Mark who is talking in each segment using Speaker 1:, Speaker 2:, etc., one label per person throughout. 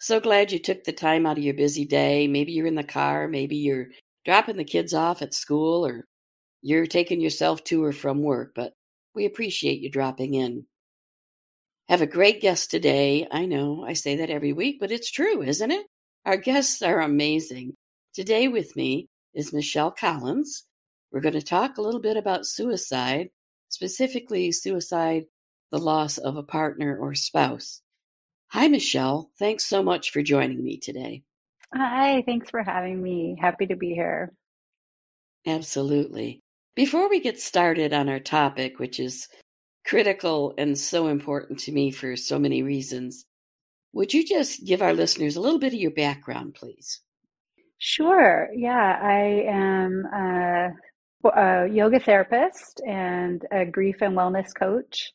Speaker 1: So glad you took the time out of your busy day. Maybe you're in the car, maybe you're dropping the kids off at school, or you're taking yourself to or from work, but we appreciate you dropping in. Have a great guest today. I know I say that every week, but it's true, isn't it? Our guests are amazing. Today with me is Michelle Collins. We're going to talk a little bit about suicide, specifically suicide the loss of a partner or spouse. Hi, Michelle. Thanks so much for joining me today.
Speaker 2: Hi, thanks for having me. Happy to be here.
Speaker 1: Absolutely. Before we get started on our topic, which is critical and so important to me for so many reasons, would you just give our listeners a little bit of your background, please?
Speaker 2: Sure. Yeah, I am a, a yoga therapist and a grief and wellness coach.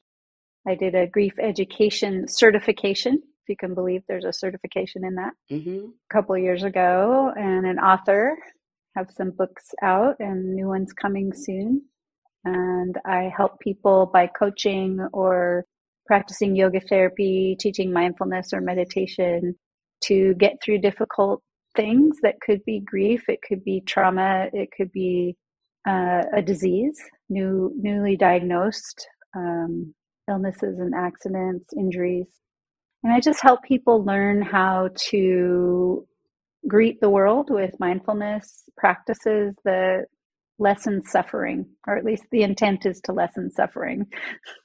Speaker 2: I did a grief education certification, if you can believe there's a certification in that, mm-hmm. a couple of years ago, and an author. Have some books out and new ones coming soon. And I help people by coaching or practicing yoga therapy, teaching mindfulness or meditation to get through difficult things that could be grief, it could be trauma, it could be uh, a disease, new, newly diagnosed, um, illnesses and accidents, injuries. And I just help people learn how to greet the world with mindfulness practices that lessen suffering, or at least the intent is to lessen suffering.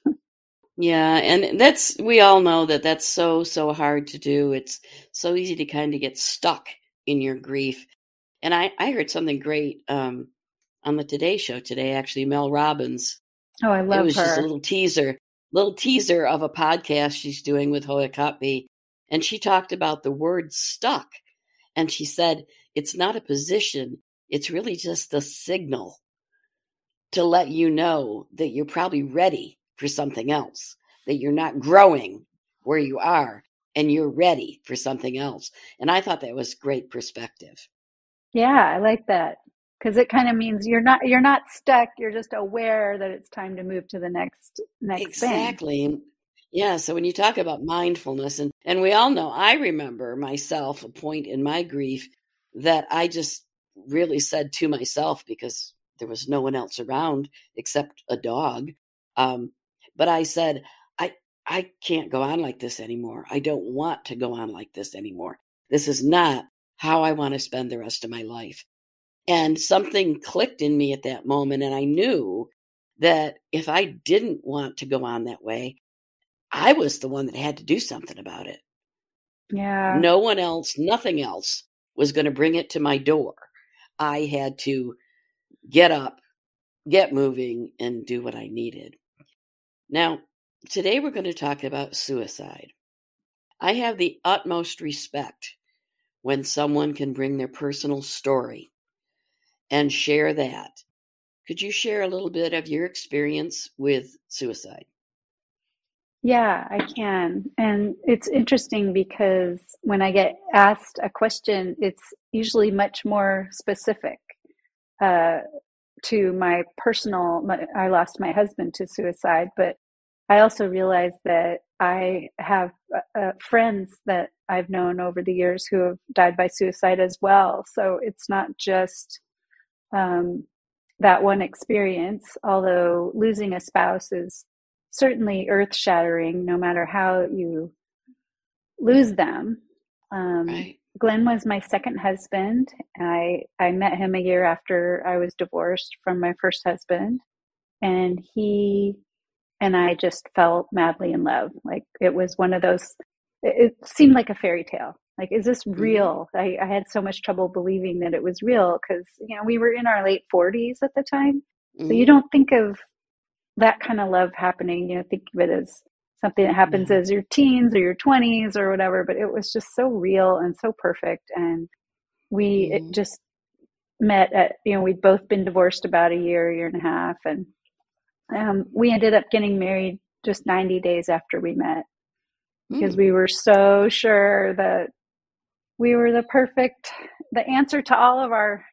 Speaker 1: yeah, and that's, we all know that that's so, so hard to do. It's so easy to kind of get stuck in your grief. And I, I heard something great um, on the Today Show today, actually, Mel Robbins.
Speaker 2: Oh, I love
Speaker 1: It was
Speaker 2: her.
Speaker 1: just a little teaser little teaser of a podcast she's doing with Hoda Kotb. And she talked about the word stuck. And she said, it's not a position, it's really just a signal to let you know that you're probably ready for something else, that you're not growing where you are and you're ready for something else. And I thought that was great perspective.
Speaker 2: Yeah, I like that because it kind of means you're not you're not stuck you're just aware that it's time to move to the next next
Speaker 1: exactly.
Speaker 2: Thing.
Speaker 1: yeah so when you talk about mindfulness and and we all know i remember myself a point in my grief that i just really said to myself because there was no one else around except a dog um, but i said i i can't go on like this anymore. I don't want to go on like this anymore. This is not how i want to spend the rest of my life and something clicked in me at that moment. And I knew that if I didn't want to go on that way, I was the one that had to do something about it.
Speaker 2: Yeah.
Speaker 1: No one else, nothing else was going to bring it to my door. I had to get up, get moving, and do what I needed. Now, today we're going to talk about suicide. I have the utmost respect when someone can bring their personal story and share that. Could you share a little bit of your experience with suicide?
Speaker 2: Yeah, I can. And it's interesting because when I get asked a question, it's usually much more specific uh, to my personal. My, I lost my husband to suicide, but I also realized that I have uh, uh, friends that I've known over the years who have died by suicide as well. So it's not just um, that one experience, although losing a spouse is certainly earth shattering, no matter how you lose them. Um, right. Glenn was my second husband. I I met him a year after I was divorced from my first husband, and he and I just fell madly in love. Like it was one of those. It, it seemed like a fairy tale like is this mm-hmm. real I, I had so much trouble believing that it was real because you know we were in our late 40s at the time mm-hmm. so you mm-hmm. don't think of that kind of love happening you know think of it as something that happens as your teens or your 20s or whatever, but it was just so real and so perfect. And we mm-hmm. just met at, you know, we'd both been divorced about a year, year and a half. And um, we ended up getting married just 90 days after we met because mm. we were so sure that we were the perfect, the answer to all of our,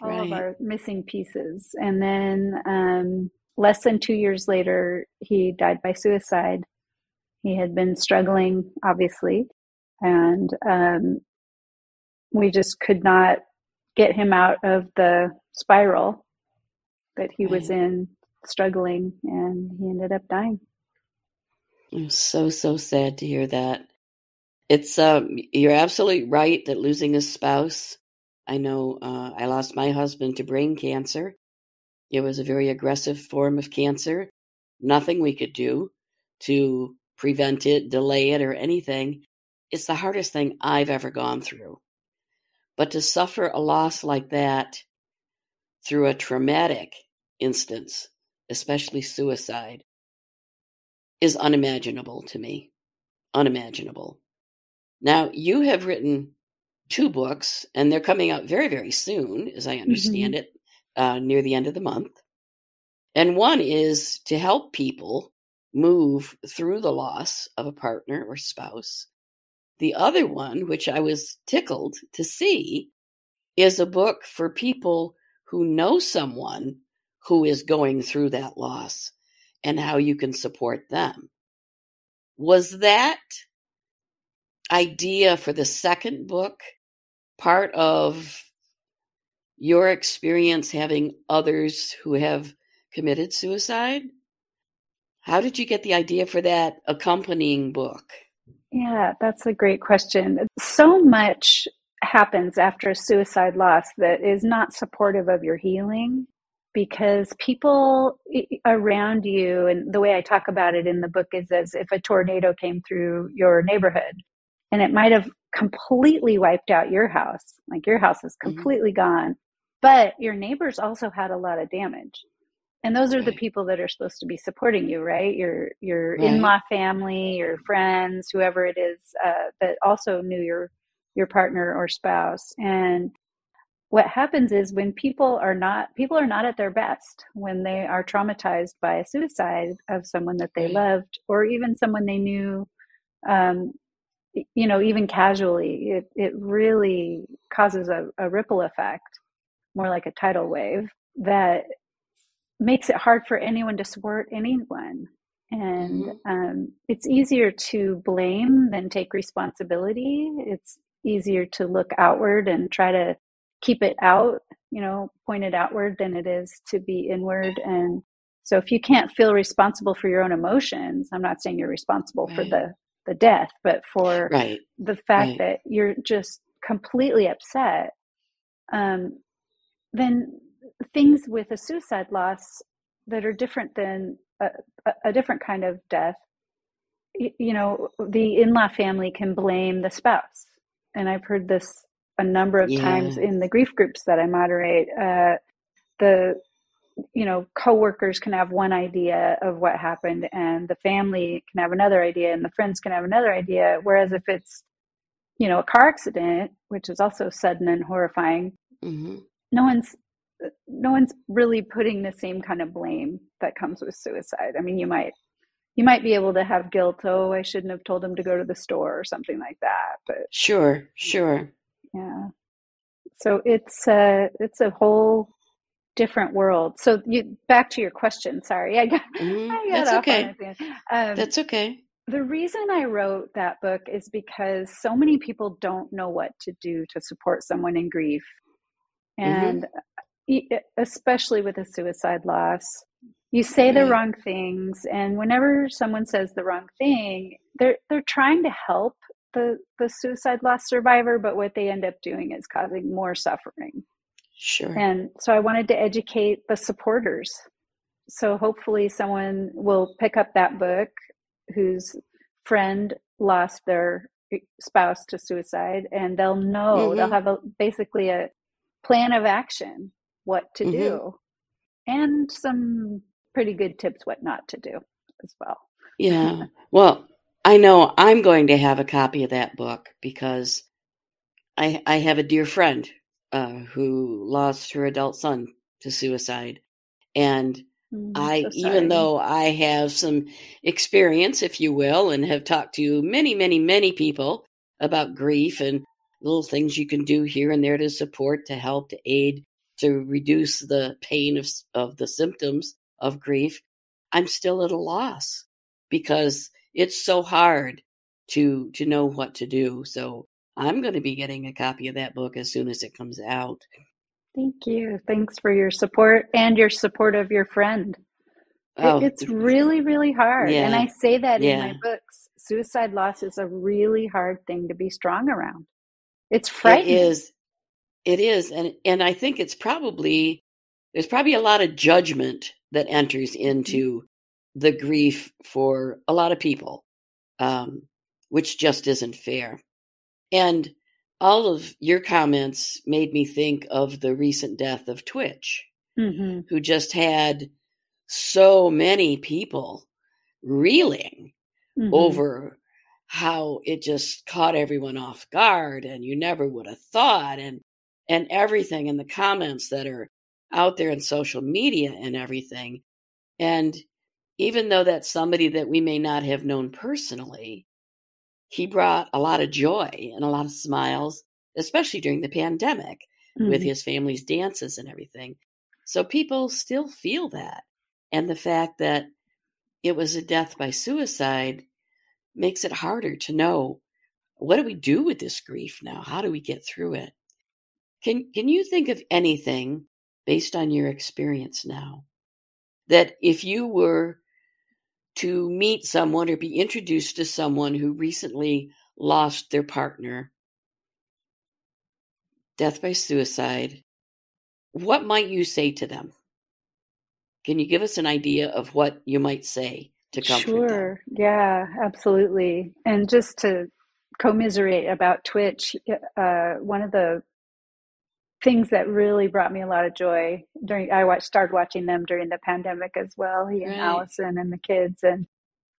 Speaker 2: all right. of our missing pieces. And then, um, less than two years later, he died by suicide. He had been struggling, obviously, and um, we just could not get him out of the spiral that he was in, struggling, and he ended up dying.
Speaker 1: I'm so so sad to hear that. It's um, you're absolutely right that losing a spouse. I know uh, I lost my husband to brain cancer, it was a very aggressive form of cancer. Nothing we could do to prevent it, delay it, or anything. It's the hardest thing I've ever gone through. But to suffer a loss like that through a traumatic instance, especially suicide, is unimaginable to me. Unimaginable. Now, you have written two books, and they're coming out very, very soon, as I understand mm-hmm. it uh, near the end of the month. And one is to help people move through the loss of a partner or spouse. The other one, which I was tickled to see, is a book for people who know someone who is going through that loss and how you can support them. Was that idea for the second book part of your experience having others who have committed suicide? How did you get the idea for that accompanying book?
Speaker 2: Yeah, that's a great question. So much happens after a suicide loss that is not supportive of your healing because people around you, and the way I talk about it in the book is as if a tornado came through your neighborhood and it might have completely wiped out your house. Like your house is mm-hmm. completely mm-hmm. gone but your neighbors also had a lot of damage and those are right. the people that are supposed to be supporting you right your your right. in-law family your friends whoever it is uh, that also knew your your partner or spouse and what happens is when people are not people are not at their best when they are traumatized by a suicide of someone that they loved or even someone they knew um, you know even casually it, it really causes a, a ripple effect more like a tidal wave that makes it hard for anyone to support anyone. And mm-hmm. um, it's easier to blame than take responsibility. It's easier to look outward and try to keep it out, you know, pointed outward than it is to be inward. And so if you can't feel responsible for your own emotions, I'm not saying you're responsible right. for the, the death, but for right. the fact right. that you're just completely upset, um, then things with a suicide loss that are different than a, a different kind of death you know the in-law family can blame the spouse and i've heard this a number of yeah. times in the grief groups that i moderate uh, the you know coworkers can have one idea of what happened and the family can have another idea and the friends can have another idea whereas if it's you know a car accident which is also sudden and horrifying mm-hmm no one's no one's really putting the same kind of blame that comes with suicide. I mean, you might you might be able to have guilt. Oh, I shouldn't have told him to go to the store or something like that. But
Speaker 1: sure, sure,
Speaker 2: yeah. So it's a it's a whole different world. So you back to your question. Sorry, I got, mm, I got
Speaker 1: that's okay. Um, that's okay.
Speaker 2: The reason I wrote that book is because so many people don't know what to do to support someone in grief Mm-hmm. and mm-hmm. especially with a suicide loss you say the wrong things and whenever someone says the wrong thing they're they're trying to help the the suicide loss survivor but what they end up doing is causing more suffering
Speaker 1: sure
Speaker 2: and so i wanted to educate the supporters so hopefully someone will pick up that book whose friend lost their spouse to suicide and they'll know mm-hmm. they'll have a basically a plan of action, what to mm-hmm. do, and some pretty good tips what not to do as well.
Speaker 1: yeah. Well, I know I'm going to have a copy of that book because I I have a dear friend uh, who lost her adult son to suicide, and
Speaker 2: Mm,
Speaker 1: I
Speaker 2: so
Speaker 1: even though I have some experience, if you will, and have talked to many, many, many people about grief and little things you can do here and there to support, to help, to aid, to reduce the pain of of the symptoms of grief, I'm still at a loss because it's so hard to to know what to do. So I'm going to be getting a copy of that book as soon as it comes out.
Speaker 2: Thank you. Thanks for your support and your support of your friend.
Speaker 1: Oh,
Speaker 2: it's really, really hard. And I say that in my books. Suicide loss is a really hard thing to be strong around. It's
Speaker 1: It
Speaker 2: frightening.
Speaker 1: is. It is, and and I think it's probably there's probably a lot of judgment that enters
Speaker 2: Mhm.
Speaker 1: into the grief for a lot of people, um, which just isn't fair. And all of your comments made me think of the recent death of Twitch,
Speaker 2: hmm
Speaker 1: who just had so many people reeling
Speaker 2: hmm
Speaker 1: over how it just caught everyone off guard and you never would have thought and and everything in the comments that are out there in social media and everything. And even though that's somebody that we may not have known personally he brought a lot of joy and a lot of smiles especially during the pandemic with
Speaker 2: hmm
Speaker 1: his family's dances and everything so people still feel that and the fact that it was a death by suicide makes it harder to know what do we do with this grief now? How do we get through it? Can can you think of anything based on your experience now that if you were to meet someone or be introduced to someone who recently lost their partner, death by suicide, what might you say to them? Can you give us an idea of what you might say to comfort them?
Speaker 2: Sure. Yeah, absolutely. And just to commiserate about Twitch, uh, one of the things that really brought me a lot of joy during I watched started watching them during the pandemic as well, he and
Speaker 1: Right.
Speaker 2: Allison and the kids and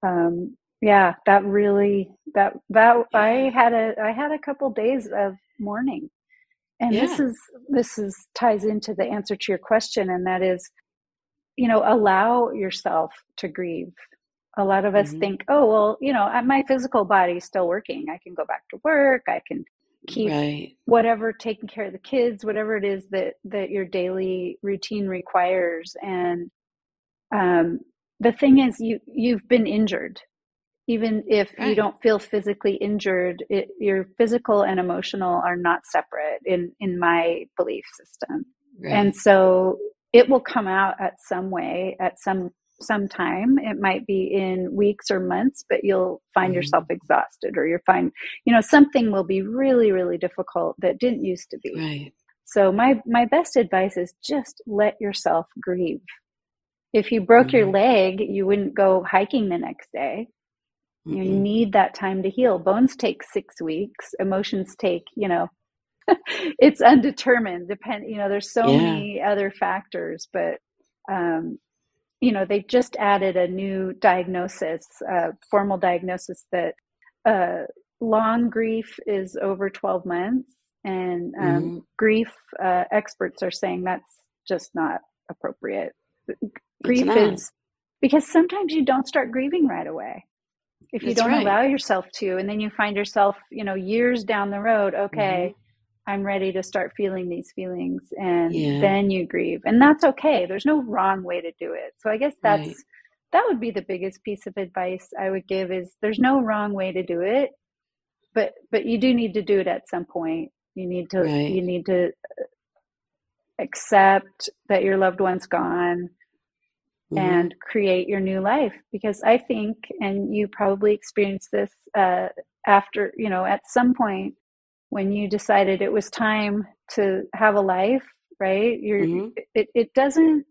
Speaker 2: um yeah, that really that that I had a I had a couple days of mourning. And this is this is ties into the answer to your question and that is you know, allow yourself to grieve. A lot of us
Speaker 1: hmm
Speaker 2: think, oh, well, you know, my physical body's still working. I can go back to work. I can keep
Speaker 1: Right.
Speaker 2: whatever, taking care of the kids, whatever it is that that your daily routine requires. And um, the thing is, you you've been injured. Even if you don't feel physically injured, it, your physical and emotional are not separate in in my belief system and so it will come out at some way at some some time. It might be in weeks or months but you'll find yourself
Speaker 1: hmm
Speaker 2: exhausted or you'll find you know something will be really really difficult that didn't used to be.
Speaker 1: Right.
Speaker 2: so my my best advice is just let yourself grieve. If you broke your
Speaker 1: hmm
Speaker 2: leg you wouldn't go hiking the next day. You
Speaker 1: Mm-mm.
Speaker 2: need that time to heal. Bones take 6 weeks. Emotions take you know it's undetermined depend you know there's so
Speaker 1: Yeah.
Speaker 2: many other factors but um you know they just added a new diagnosis uh formal diagnosis that uh long grief is over 12 months. And um grief uh experts are saying that's just not appropriate. Grief is because sometimes you don't start grieving right away. If you
Speaker 1: That's
Speaker 2: don't
Speaker 1: right.
Speaker 2: allow yourself to and then you find yourself you know years down the road okay
Speaker 1: hmm
Speaker 2: i'm ready to start feeling these feelings and
Speaker 1: Yeah.
Speaker 2: then you grieve. And that's okay. There's no wrong way to do it. So i guess
Speaker 1: Right.
Speaker 2: that's that would be the biggest piece of advice i would give is there's no wrong way to do it but but you do need to do it at some point. You need to you need to accept that your loved one's gone
Speaker 1: hmm
Speaker 2: and create your new life because i think and you probably experienced this uh, after you know at some point when you decided it was time to have a life right you're
Speaker 1: hmm
Speaker 2: it, it doesn't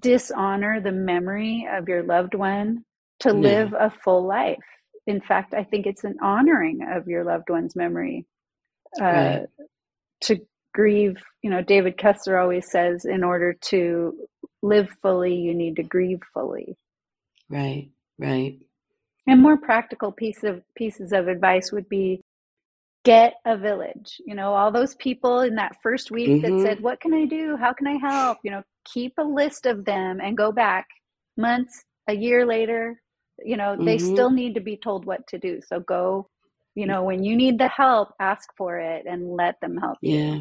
Speaker 2: dishonor the memory of your loved one to live a full life in fact i think it's an honoring of your loved one's memory uh,
Speaker 1: Right.
Speaker 2: to grieve you know david kessler always says in order to live fully you need to grieve fully
Speaker 1: Right. Right.
Speaker 2: And more practical piece of pieces of advice would be get a village. You know, all those people in that first week mm-hmm. that said, "What can I do? How can I help?" You know, keep a list of them and go back months, a year later. You know, mm-hmm. they still need to be told what to do. So go, you know, when you need the help, ask for it and let them help
Speaker 1: you. Yeah.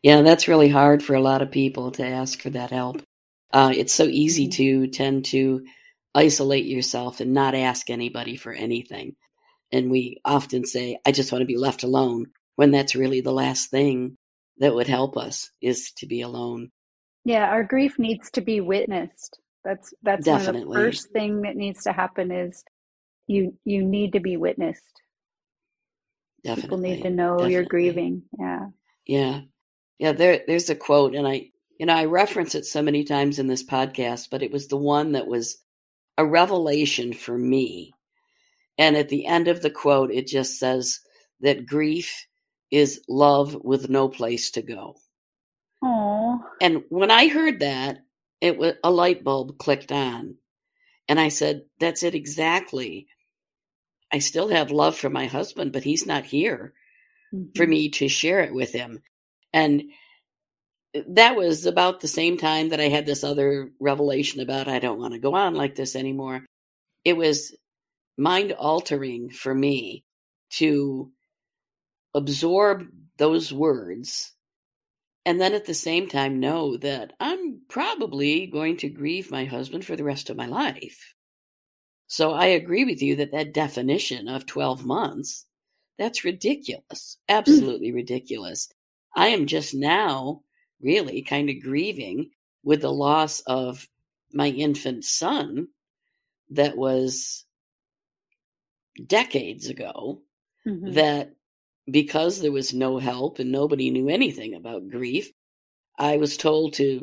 Speaker 1: Yeah, that's really hard for a lot of people to ask for that help. Uh, it's so easy mm-hmm. to tend to isolate yourself and not ask anybody for anything. And we often say, I just want to be left alone, when that's really the last thing that would help us is to be alone.
Speaker 2: Yeah, our grief needs to be witnessed. That's that's Definitely. one of the first thing that needs to happen is you you need to be witnessed. Definitely. People need to know Definitely. you're grieving. Yeah.
Speaker 1: Yeah. Yeah, there there's a quote and I you know, I reference it so many times in this podcast, but it was the one that was a revelation for me. And at the end of the quote, it just says that grief is love with no place to go.
Speaker 2: Aww.
Speaker 1: And when I heard that, it was a light bulb clicked on. And I said, that's it exactly. I still have love for my husband, but he's not here mm-hmm. for me to share it with him. And that was about the same time that I had this other revelation about I don't want to go on like this anymore. It was mind altering for me to absorb those words and then at the same time know that I'm probably going to grieve my husband for the rest of my life. So I agree with you that that definition of 12 months, that's ridiculous. Mm. Absolutely ridiculous. I am just now really kind of grieving with the loss of my infant son that was decades ago mm-hmm. that because there was no help and nobody knew anything about grief i was told to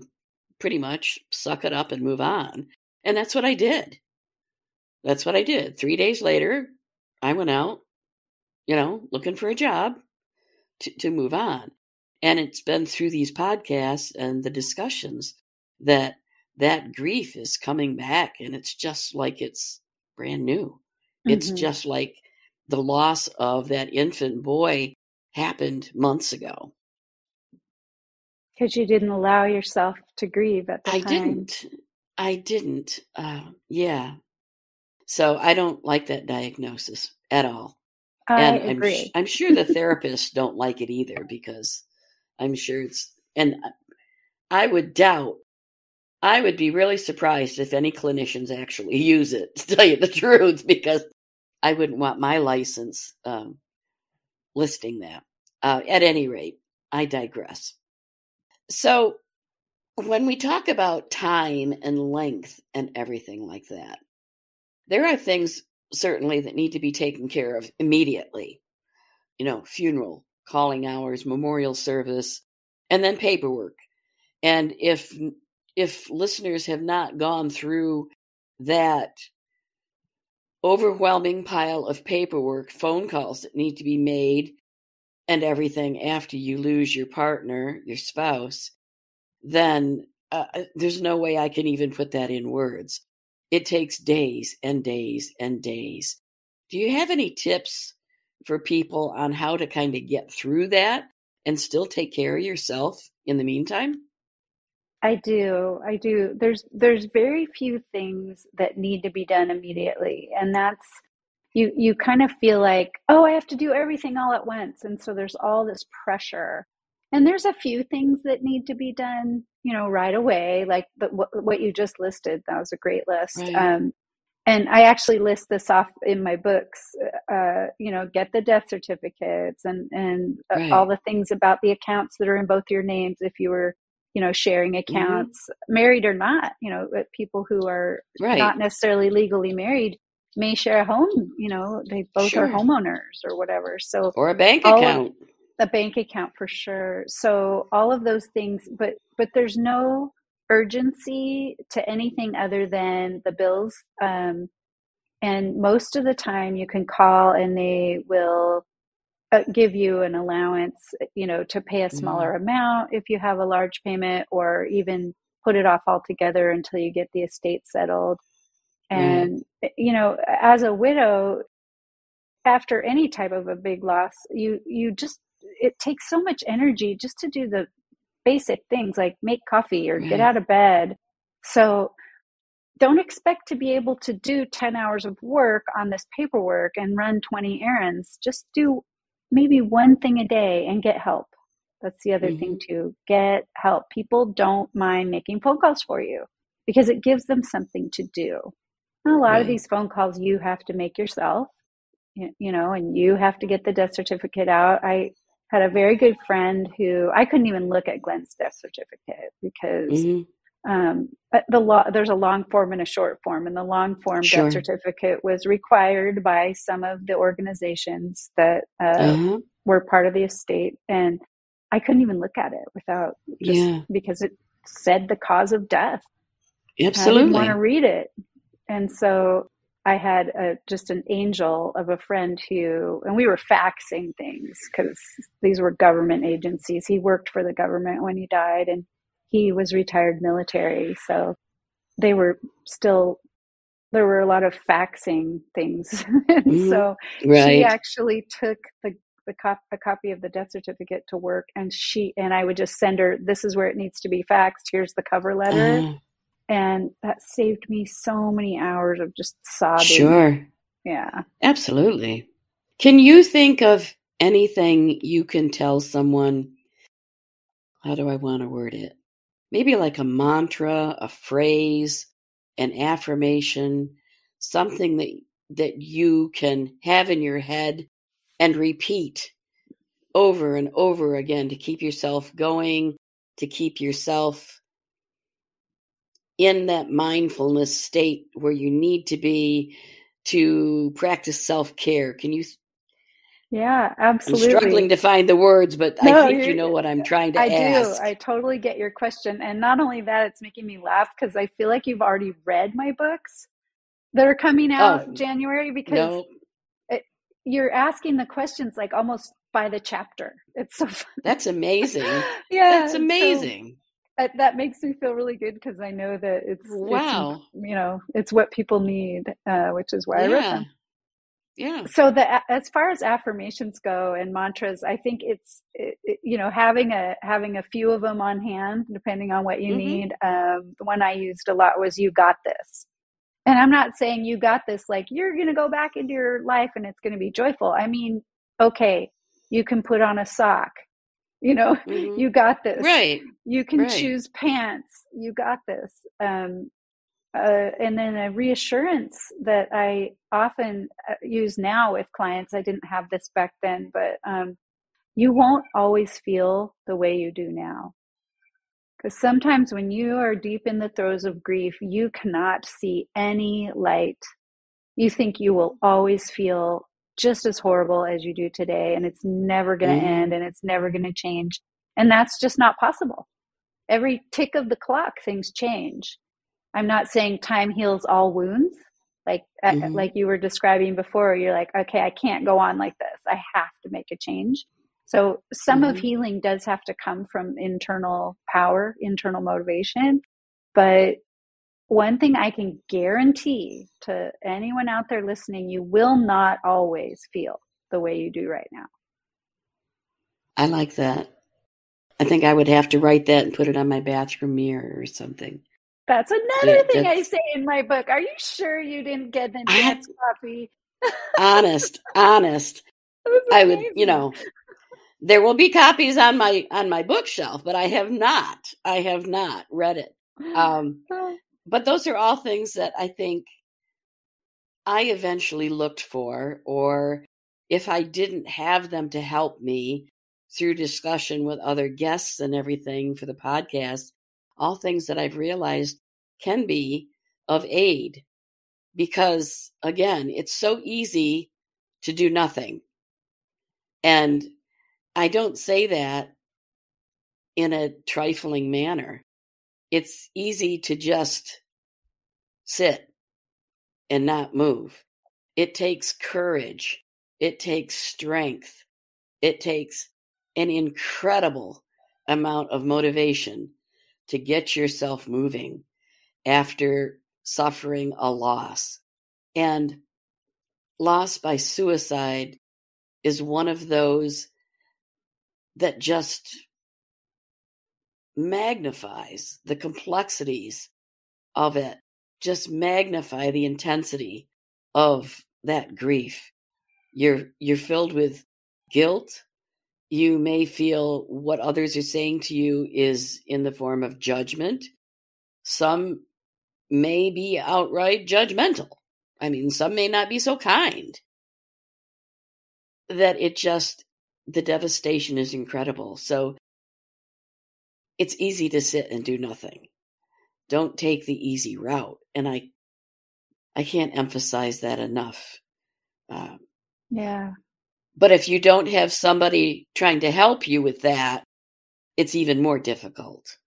Speaker 1: pretty much suck it up and move on and that's what i did that's what i did 3 days later i went out you know looking for a job to, to move on and it's been through these podcasts and the discussions that that grief is coming back and it's just like it's brand new. Mm-hmm. It's just like the loss of that infant boy happened months ago.
Speaker 2: Because you didn't allow yourself to grieve at the time.
Speaker 1: I
Speaker 2: time.
Speaker 1: didn't. I didn't. Uh, yeah. So I don't like that diagnosis at all.
Speaker 2: I and agree.
Speaker 1: I'm, I'm sure the therapists don't like it either because I'm sure it's, and I would doubt, I would be really surprised if any clinicians actually use it, to tell you the truth, because I wouldn't want my license um, listing that. Uh, at any rate, I digress. So, when we talk about time and length and everything like that, there are things certainly that need to be taken care of immediately. You know, funeral, calling hours, memorial service, and then paperwork. And if if listeners have not gone through that overwhelming pile of paperwork, phone calls that need to be made, and everything after you lose your partner, your spouse, then uh, uh there's no way I can even put that in words. It takes days and days and days. Do you have any tips for people on how to kind of get through that and still take care of yourself in the meantime?
Speaker 2: I do. I do. There's there's very few things that need to be done immediately and that's you you kind of feel like, "Oh, I have to do everything all at once." And so there's all this pressure. And there's a few things that need to be done, you know, right away, like the, what, what you just listed. That was a great list. Right. Um, and I actually list this off in my books. Uh, you know, get the death certificates and and uh, right. all the things about the accounts that are in both your names. If you were, you know, sharing mm-hmm. accounts, mm-hmm. married or not, you know, people who are right. not necessarily legally married may share a home. You know, they both sure. are homeowners or whatever. So
Speaker 1: or a bank account.
Speaker 2: a bank account for sure. So all of those things, but but there's no urgency to anything other than the bills. Um, and most of the time, you can call and they will Uh, give you an allowance, you know, to pay a mm-hmm. smaller mm-hmm. amount if you have a large payment, or even put it off altogether until you get the estate settled. Mm-hmm. And, right. you know, as a widow, after any type of a big loss, you, you just, it takes so much energy just to do the basic things like make coffee or right. get mm-hmm. out of bed. So don't expect to be able to do 10 hours of work on this paperwork and run 20 errands. Just do maybe one thing a day and get help. That's the other mm-hmm. thing too. Get help. People don't mind making phone calls for you because it gives them something to do. And a lot right. of these phone calls you have to make yourself, you know, and you have to get the death certificate out. I had a very good friend who I couldn't even look at Glenn's death certificate because mm-hmm um, the law there's a long form and a short form and the long form sure. death certificate was required by some of the organizations that uh, uh-huh. were part of the estate and i couldn't even look at it without just yeah. because it said the cause of death
Speaker 1: absolutely i didn't
Speaker 2: want to read it and so i had a, just an angel of a friend who and we were faxing things because these were government agencies he worked for the government when he died and he was retired military, so they were still there were a lot of faxing things. mm-hmm. so right. she actually took the the cop, a copy of the death certificate to work and she and I would just send her this is where it needs to be faxed. Here's the cover letter. Uh, and that saved me so many hours of just sobbing.
Speaker 1: Sure.
Speaker 2: Yeah.
Speaker 1: Absolutely. Can you think of anything you can tell someone? How do I want to word it maybe like a mantra, a phrase, an affirmation, something that that you can have in your head and repeat over and over again to keep yourself going, to keep yourself in that mindfulness state where you need to be to practice self-care. Can you
Speaker 2: yeah, absolutely.
Speaker 1: I'm struggling to find the words, but no, I think you know what I'm trying to
Speaker 2: I
Speaker 1: ask.
Speaker 2: do. I totally get your question. And not only that, it's making me laugh because I feel like you've already read my books that are coming out oh, January because no. it, you're asking the questions like almost by the chapter. It's so fun.
Speaker 1: That's amazing.
Speaker 2: yeah.
Speaker 1: That's amazing.
Speaker 2: So, that makes me feel really good because I know that it's
Speaker 1: wow.
Speaker 2: It's, you know, it's what people need, uh, which is why yeah. I wrote them
Speaker 1: yeah.
Speaker 2: So the as far as affirmations go and mantras i think it's it, you know having a having a few of them on hand depending on what you mm-hmm. need um, the one i used a lot was you got this. And i'm not saying you got this like you're going to go back into your life and it's going to be joyful. I mean okay you can put on a sock you know mm-hmm. you got this.
Speaker 1: Right.
Speaker 2: You can
Speaker 1: right.
Speaker 2: choose pants. You got this. Um, uh, and then a reassurance that I often uh, use now with clients. I didn't have this back then, but um, you won't always feel the way you do now. Because sometimes when you are deep in the throes of grief, you cannot see any light. You think you will always feel just as horrible as you do today, and it's never going to mm. end and it's never going to change. And that's just not possible. Every tick of the clock, things change I'm not saying time heals all wounds. Like uh, mm-hmm. like you were describing before, you're like, okay, I can't go on like this. I have to make a change. So some mm-hmm. of healing does have to come from internal power, internal motivation. But one thing I can guarantee to anyone out there listening, you will not always feel the way you do right now.
Speaker 1: I like that. I think I would have to write that and put it on my bathroom mirror or something.
Speaker 2: That's another thing I say in my book. Are you sure you didn't get an advance copy?
Speaker 1: honest, honest. I would, you know, there will be copies on my on my bookshelf, but I have not. I have not read it. Um, oh. but those are all things that I think I eventually looked for, or if I didn't have them to help me through discussion with other guests and everything for the podcast, all things that I've realized can be of aid because again, it's so easy to do nothing. And I don't say that in a trifling manner. It's easy to just sit and not move. It takes courage. It takes strength. It takes an incredible amount of motivation to get yourself moving after suffering a loss. And loss by suicide is one of those that just magnifies the complexities of it, just magnify the intensity of that grief. You're you're filled with guilt. You may feel what others are saying to you is in the form of judgment. Some may be outright judgmental. I mean, some may not be so kind. That it just, the devastation is incredible. So it's easy to sit and do nothing. Don't take the easy route. And I, I can't emphasize that enough.
Speaker 2: Um, yeah.
Speaker 1: But if you don't have somebody trying to help you with that, it's even more difficult.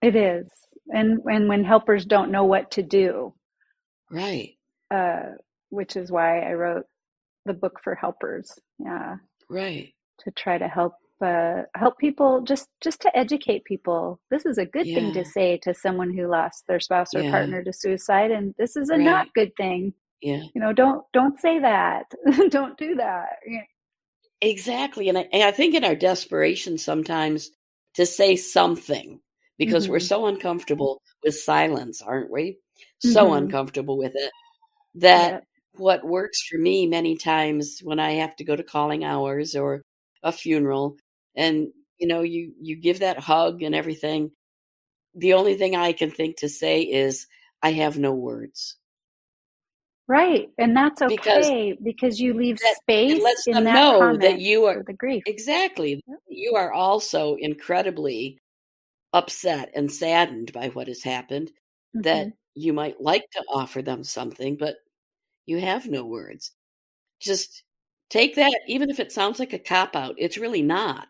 Speaker 2: It is. And and when helpers don't know what to do.
Speaker 1: Right.
Speaker 2: Uh, which is why I wrote the book for helpers. Yeah.
Speaker 1: Right.
Speaker 2: To try to help uh, help people just just to educate people. This is a good yeah. thing to say to someone who lost their spouse or yeah. partner to suicide, and this is a right. not good thing.
Speaker 1: Yeah.
Speaker 2: You know, don't don't say that. don't do that.
Speaker 1: Exactly. And I, and I think in our desperation sometimes to say something because mm-hmm. we're so uncomfortable with silence, aren't we? So mm-hmm. uncomfortable with it that yeah. what works for me many times when I have to go to calling hours or a funeral and you know you you give that hug and everything the only thing I can think to say is I have no words.
Speaker 2: Right, and that's okay because, because you leave
Speaker 1: that,
Speaker 2: space.
Speaker 1: lets them know that you are
Speaker 2: the grief.
Speaker 1: Exactly, you are also incredibly upset and saddened by what has happened. Mm-hmm. That you might like to offer them something, but you have no words. Just take that, even if it sounds like a cop out. It's really not,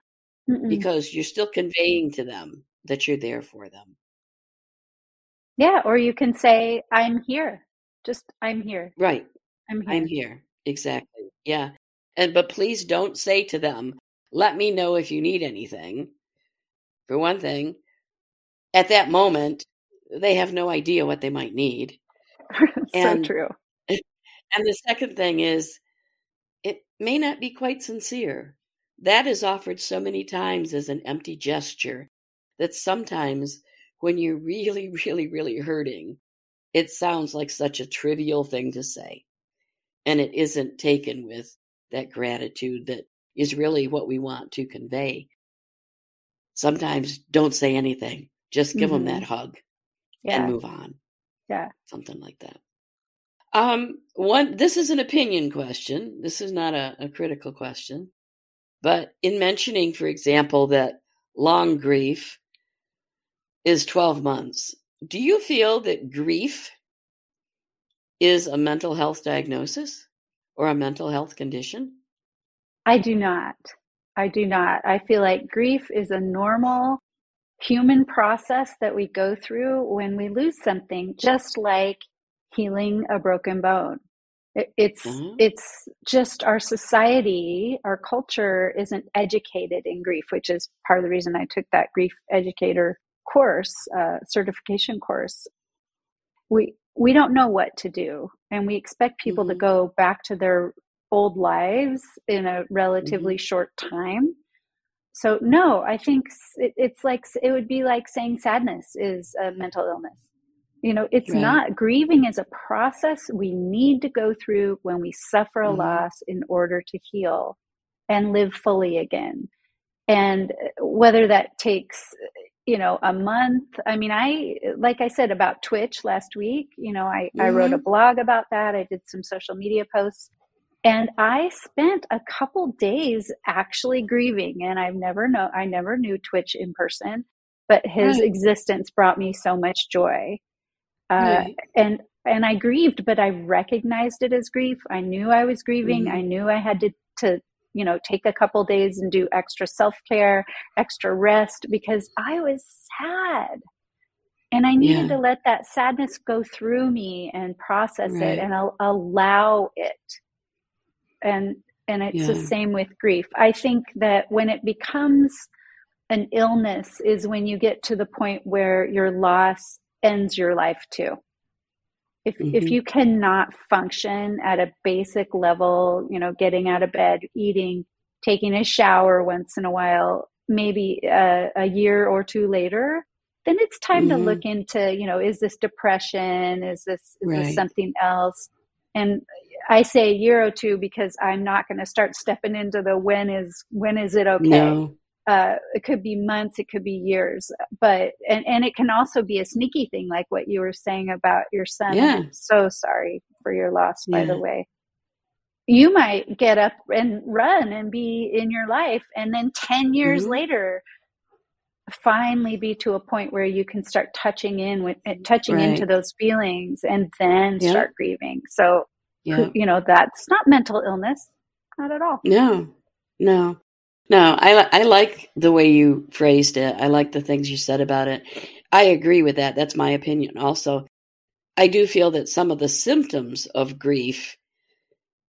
Speaker 1: Mm-mm. because you're still conveying to them that you're there for them.
Speaker 2: Yeah, or you can say, "I'm here." Just, I'm here.
Speaker 1: Right.
Speaker 2: I'm here.
Speaker 1: I'm here. Exactly. Yeah. And, but please don't say to them, let me know if you need anything. For one thing, at that moment, they have no idea what they might need.
Speaker 2: so and, true.
Speaker 1: And the second thing is, it may not be quite sincere. That is offered so many times as an empty gesture that sometimes when you're really, really, really hurting, it sounds like such a trivial thing to say. And it isn't taken with that gratitude that is really what we want to convey. Sometimes don't say anything, just give mm-hmm. them that hug yeah. and move on.
Speaker 2: Yeah.
Speaker 1: Something like that. Um, one, this is an opinion question. This is not a, a critical question. But in mentioning, for example, that long grief is 12 months do you feel that grief is a mental health diagnosis or a mental health condition?
Speaker 2: I do not. I do not. I feel like grief is a normal human process that we go through when we lose something, just like healing a broken bone. It, it's mm-hmm. it's just our society, our culture isn't educated in grief, which is part of the reason I took that grief educator course, uh, certification course, we we don't know what to do, and we expect people mm-hmm. to go back to their old lives in a relatively mm-hmm. short time. So no, I think it, it's like it would be like saying sadness is a mental illness. You know, it's right. not. Grieving is a process we need to go through when we suffer a mm-hmm. loss in order to heal and live fully again. And whether that takes you know a month i mean i like i said about twitch last week you know i, mm-hmm. I wrote a mm-hmm. blog about that i did some social media posts and i spent a couple days actually grieving and i've never know i never knew twitch in person but his right. existence brought me so much joy uh, right. and and i grieved but i recognized it as grief i knew i was grieving mm-hmm. i knew i had to to you know take a couple days and do extra self-care extra rest because i was sad and i needed yeah. to let that sadness go through me and process right. it and I'll allow it and and it's yeah. the same with grief i think that when it becomes an illness is when you get to the point where your loss ends your life too If
Speaker 1: hmm
Speaker 2: if you cannot function at a basic level, you know, getting out of bed, eating, taking a shower once in a while, maybe a, a year or two later, then it's time to
Speaker 1: hmm
Speaker 2: look into, you know, is this depression? Is this is this something else? And I say a year or two because I'm not going to start stepping into the when is when is it okay?
Speaker 1: No.
Speaker 2: Uh, it could be months, it could be years, but and and it can also be a sneaky thing, like what you were saying about your son.
Speaker 1: Yeah.
Speaker 2: I'm so sorry for your loss, by the way. You might get up and run and be in your life, and then ten years
Speaker 1: hmm
Speaker 2: later, finally be to a point where you can start touching in with eh, touching into those feelings, and then
Speaker 1: Yeah.
Speaker 2: start grieving. So,
Speaker 1: Yeah.
Speaker 2: you know, that's not mental illness, not at all.
Speaker 1: No. No. No. I I like the way you phrased it. I like the things you said about it. I agree with that. That's my opinion. Also, I do feel that some of the symptoms of grief,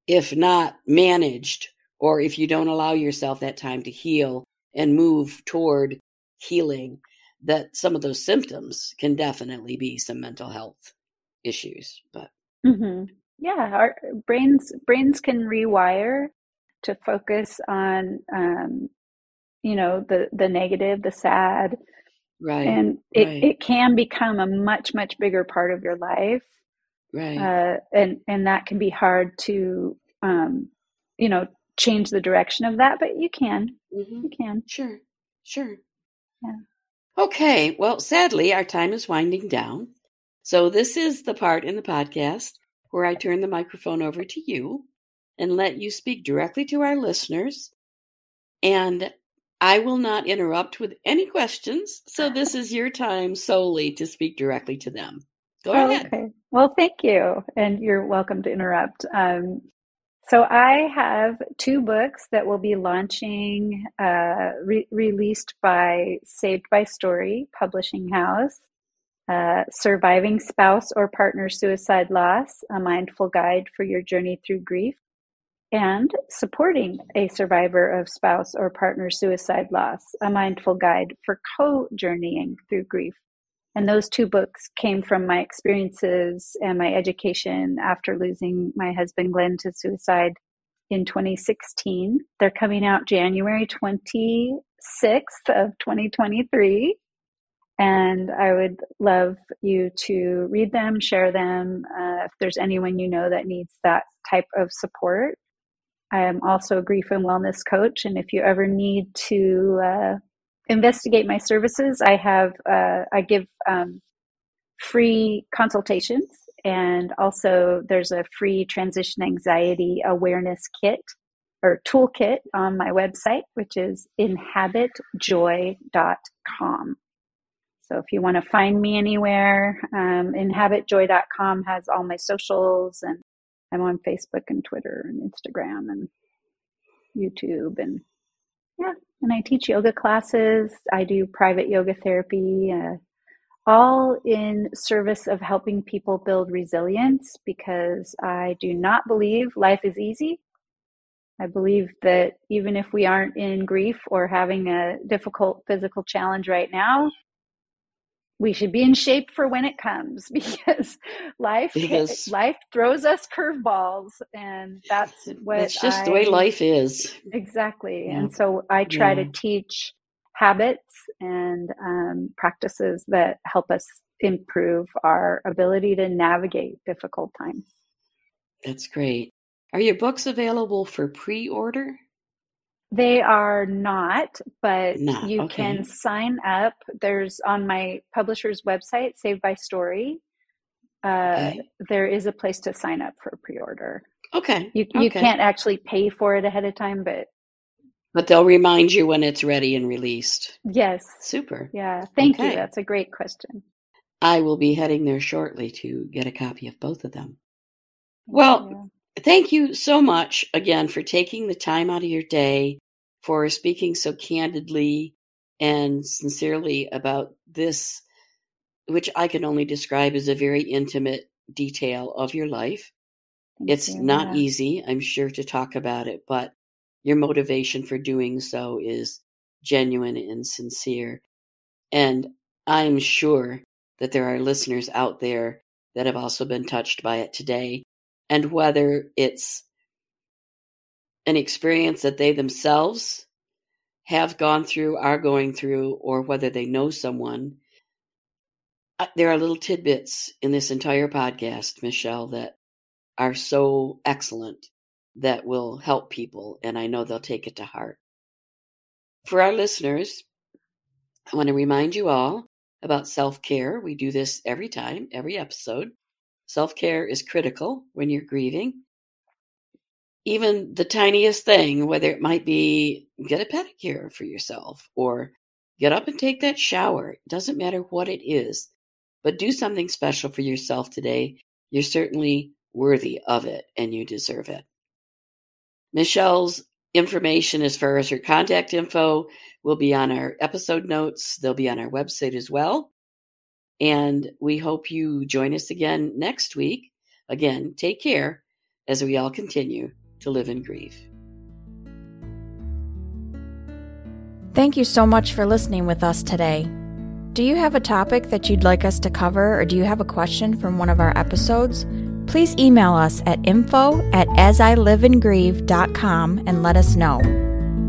Speaker 1: if not managed, or if you don't allow yourself that time to heal and move toward healing, that some of those symptoms can definitely be some mental health issues. But
Speaker 2: hmm Yeah, our brains brains can rewire to focus on um, you know the the negative, the sad,
Speaker 1: right,
Speaker 2: and it
Speaker 1: right,
Speaker 2: it can become a much much bigger part of your life,
Speaker 1: right.
Speaker 2: uh, and and that can be hard to um, you know change the direction of that, but you can
Speaker 1: hmm
Speaker 2: you can
Speaker 1: Sure, sure.
Speaker 2: yeah.
Speaker 1: Okay, well, sadly, our time is winding down. So, this is the part in the podcast where I turn the microphone over to you and let you speak directly to our listeners. And I will not interrupt with any questions. So, this is your time solely to speak directly to them. Go
Speaker 2: Oh,
Speaker 1: ahead.
Speaker 2: okay. Well, thank you. And you're welcome to interrupt. Um, so, I have two books that will be launching, uh, re- released by Saved by Story Publishing House uh, Surviving Spouse or Partner Suicide Loss, a mindful guide for your journey through grief, and Supporting a Survivor of Spouse or Partner Suicide Loss, a mindful guide for co journeying through grief. And those two books came from my experiences and my education after losing my husband Glenn to suicide in 2016. They're coming out January 26th of 2023. And I would love you to read them, share them. Uh, if there's anyone you know that needs that type of support, I am also a grief and wellness coach. And if you ever need to uh, investigate my services, I have uh, I give um, free consultations, and also there's a free transition anxiety awareness kit or toolkit on my website, which is inhabitjoy.com. So if you want to find me anywhere, um, inhabitjoy.com has all my socials, and I'm on Facebook and Twitter and Instagram and YouTube, and yeah, and I teach yoga classes. I do private yoga therapy, uh, all in service of helping people build resilience because I do not believe life is easy. I believe that even if we aren't in grief or having a difficult physical challenge right now, we should be in shape for when it comes because life
Speaker 1: Because
Speaker 2: life throws us curveballs and that's what
Speaker 1: that's just the way life is.
Speaker 2: exactly
Speaker 1: Yeah.
Speaker 2: and so I try to teach habits and um, practices that help us improve our ability to navigate difficult times.
Speaker 1: That's great. Are your books available for pre order?
Speaker 2: They are not, but
Speaker 1: Not.
Speaker 2: you
Speaker 1: Okay.
Speaker 2: can sign up. There's on my publisher's website, Saved by Story. Uh,
Speaker 1: Okay.
Speaker 2: there is a place to sign up for pre-order.
Speaker 1: Okay.
Speaker 2: You you
Speaker 1: Okay.
Speaker 2: can't actually pay for it ahead of time, but
Speaker 1: But they'll remind you when it's ready and released.
Speaker 2: yes,
Speaker 1: Super.
Speaker 2: yeah. Thank you. That's a great question.
Speaker 1: I will be heading there shortly to get a copy of both of them. Well. Thank you so much again for taking the time out of your day, for speaking so candidly and sincerely about this, which I can only describe as a very intimate detail of your life.
Speaker 2: Thank
Speaker 1: It's
Speaker 2: you.
Speaker 1: not
Speaker 2: Yeah.
Speaker 1: easy, I'm sure, to talk about it, but your motivation for doing so is genuine and sincere. And I'm sure that there are listeners out there that have also been touched by it today. And whether it's an experience that they themselves have gone through, are going through, or whether they know someone. Uh, there are little tidbits in this entire podcast, Michelle, that are so excellent that will help people, and I know they'll take it to heart. For our listeners, I want to remind you all about self care. We do this every time, every episode. Self care is critical when you're grieving even the tiniest thing, whether it might be get a pedicure for yourself or get up and take that shower. It doesn't matter what it is, but do something special for yourself today. You're certainly worthy of it and you deserve it. Michelle's information as far as her contact info will be on our episode notes. They'll be on our website as well. And we hope you join us again next week. Again, take care as we all continue to live in grief.
Speaker 3: Thank you so much for listening with us today. Do you have a topic that you'd like us to cover, or do you have a question from one of our episodes? Please email us at info at asiliveandgrieve.com and let us know.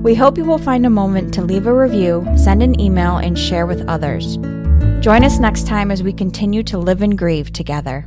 Speaker 3: We hope you will find a moment to leave a review, send an email, and share with others. Join us next time as we continue to live and grieve together.